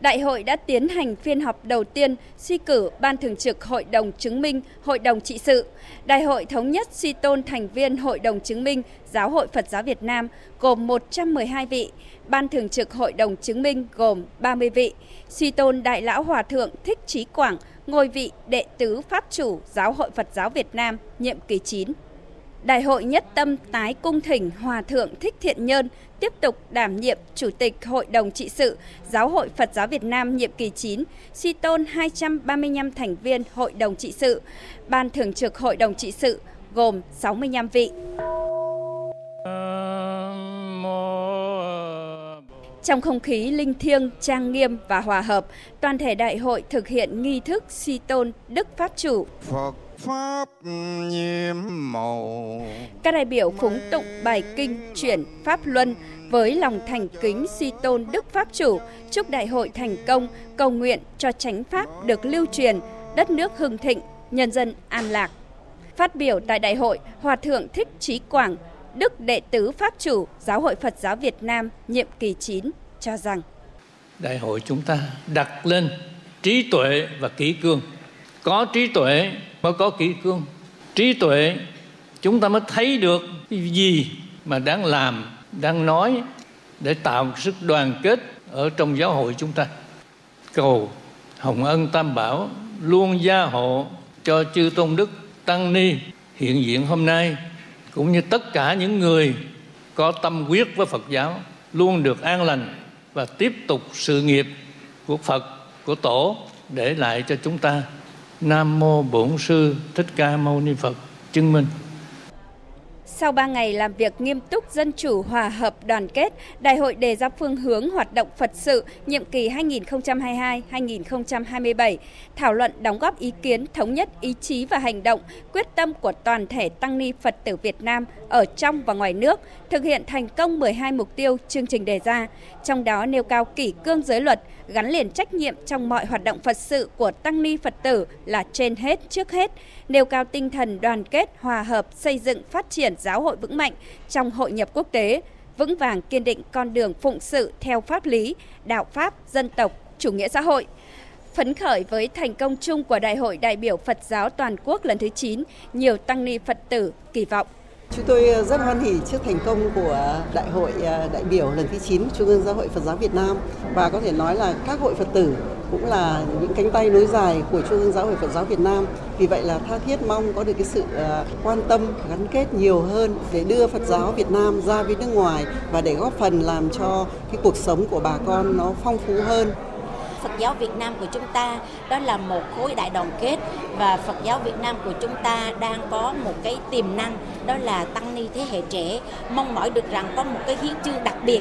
Đại hội đã tiến hành phiên họp đầu tiên suy cử Ban Thường trực Hội đồng chứng minh Hội đồng trị sự. Đại hội thống nhất suy tôn thành viên Hội đồng chứng minh Giáo hội Phật giáo Việt Nam gồm 112 vị, Ban Thường trực Hội đồng chứng minh gồm 30 vị, suy tôn Đại lão Hòa thượng Thích Trí Quảng ngôi vị đệ tứ Pháp chủ Giáo hội Phật giáo Việt Nam nhiệm kỳ 9. Đại hội nhất tâm tái cung thỉnh Hòa Thượng Thích Thiện Nhơn tiếp tục đảm nhiệm Chủ tịch Hội đồng trị sự Giáo hội Phật giáo Việt Nam nhiệm kỳ 9, suy tôn 235 thành viên Hội đồng trị sự, Ban Thường trực Hội đồng trị sự gồm 65 vị. Trong không khí linh thiêng, trang nghiêm và hòa hợp, toàn thể đại hội thực hiện nghi thức suy tôn Đức Pháp Chủ. Phật Pháp nhiệm màu. Các đại biểu phúng tụng bài kinh chuyển Pháp Luân với lòng thành kính suy tôn Đức Pháp Chủ, chúc đại hội thành công, cầu nguyện cho chánh Pháp được lưu truyền, đất nước hưng thịnh, nhân dân an lạc. Phát biểu tại đại hội, Hòa Thượng Thích Trí Quảng, Đức Đệ tứ Pháp Chủ Giáo hội Phật giáo Việt Nam nhiệm kỳ 9 cho rằng Đại hội chúng ta đặt lên trí tuệ và kỹ cương. Có trí tuệ mới có kỹ cương. Trí tuệ chúng ta mới thấy được cái gì mà đang làm, đang nói để tạo sức đoàn kết ở trong giáo hội chúng ta. Cầu Hồng Ân Tam Bảo luôn gia hộ cho chư tôn đức tăng ni hiện diện hôm nay cũng như tất cả những người có tâm quyết với Phật giáo luôn được an lành và tiếp tục sự nghiệp của Phật, của Tổ để lại cho chúng ta. Nam Mô Bổn Sư Thích Ca Mâu Ni Phật chứng minh. Sau 3 ngày làm việc nghiêm túc, dân chủ, hòa hợp, đoàn kết, Đại hội đề ra phương hướng hoạt động Phật sự nhiệm kỳ 2022-2027, thảo luận đóng góp ý kiến, thống nhất ý chí và hành động, quyết tâm của toàn thể Tăng ni Phật tử Việt Nam ở trong và ngoài nước, thực hiện thành công 12 mục tiêu chương trình đề ra, trong đó nêu cao kỷ cương giới luật, gắn liền trách nhiệm trong mọi hoạt động Phật sự của Tăng ni Phật tử là trên hết trước hết, nêu cao tinh thần đoàn kết, hòa hợp, xây dựng, phát triển giáo hội vững mạnh trong hội nhập quốc tế, vững vàng kiên định con đường phụng sự theo pháp lý, đạo pháp, dân tộc, chủ nghĩa xã hội. Phấn khởi với thành công chung của Đại hội đại biểu Phật giáo toàn quốc lần thứ 9, nhiều tăng ni Phật tử kỳ vọng Chúng tôi ờ, rất hoan hỉ trước thành công của Đại hội ờ, đại biểu lần thứ 9 Trung ương Giáo hội Phật giáo Việt Nam và có thể nói là các hội Phật tử cũng là những cánh tay nối dài của Trung ương Giáo hội Phật giáo Việt Nam. Vì vậy là tha thiết mong có được cái sự ờ, quan tâm, gắn kết nhiều hơn để đưa Phật giáo Việt Nam ra với nước ngoài và để góp phần làm cho cái cuộc sống của bà con nó phong phú hơn Phật giáo Việt Nam của chúng ta. Đó là một khối đại đoàn kết và Phật giáo Việt Nam của chúng ta đang có một cái tiềm năng, đó là tăng ni thế hệ trẻ. Mong mỏi được rằng có một cái hiến chương đặc biệt.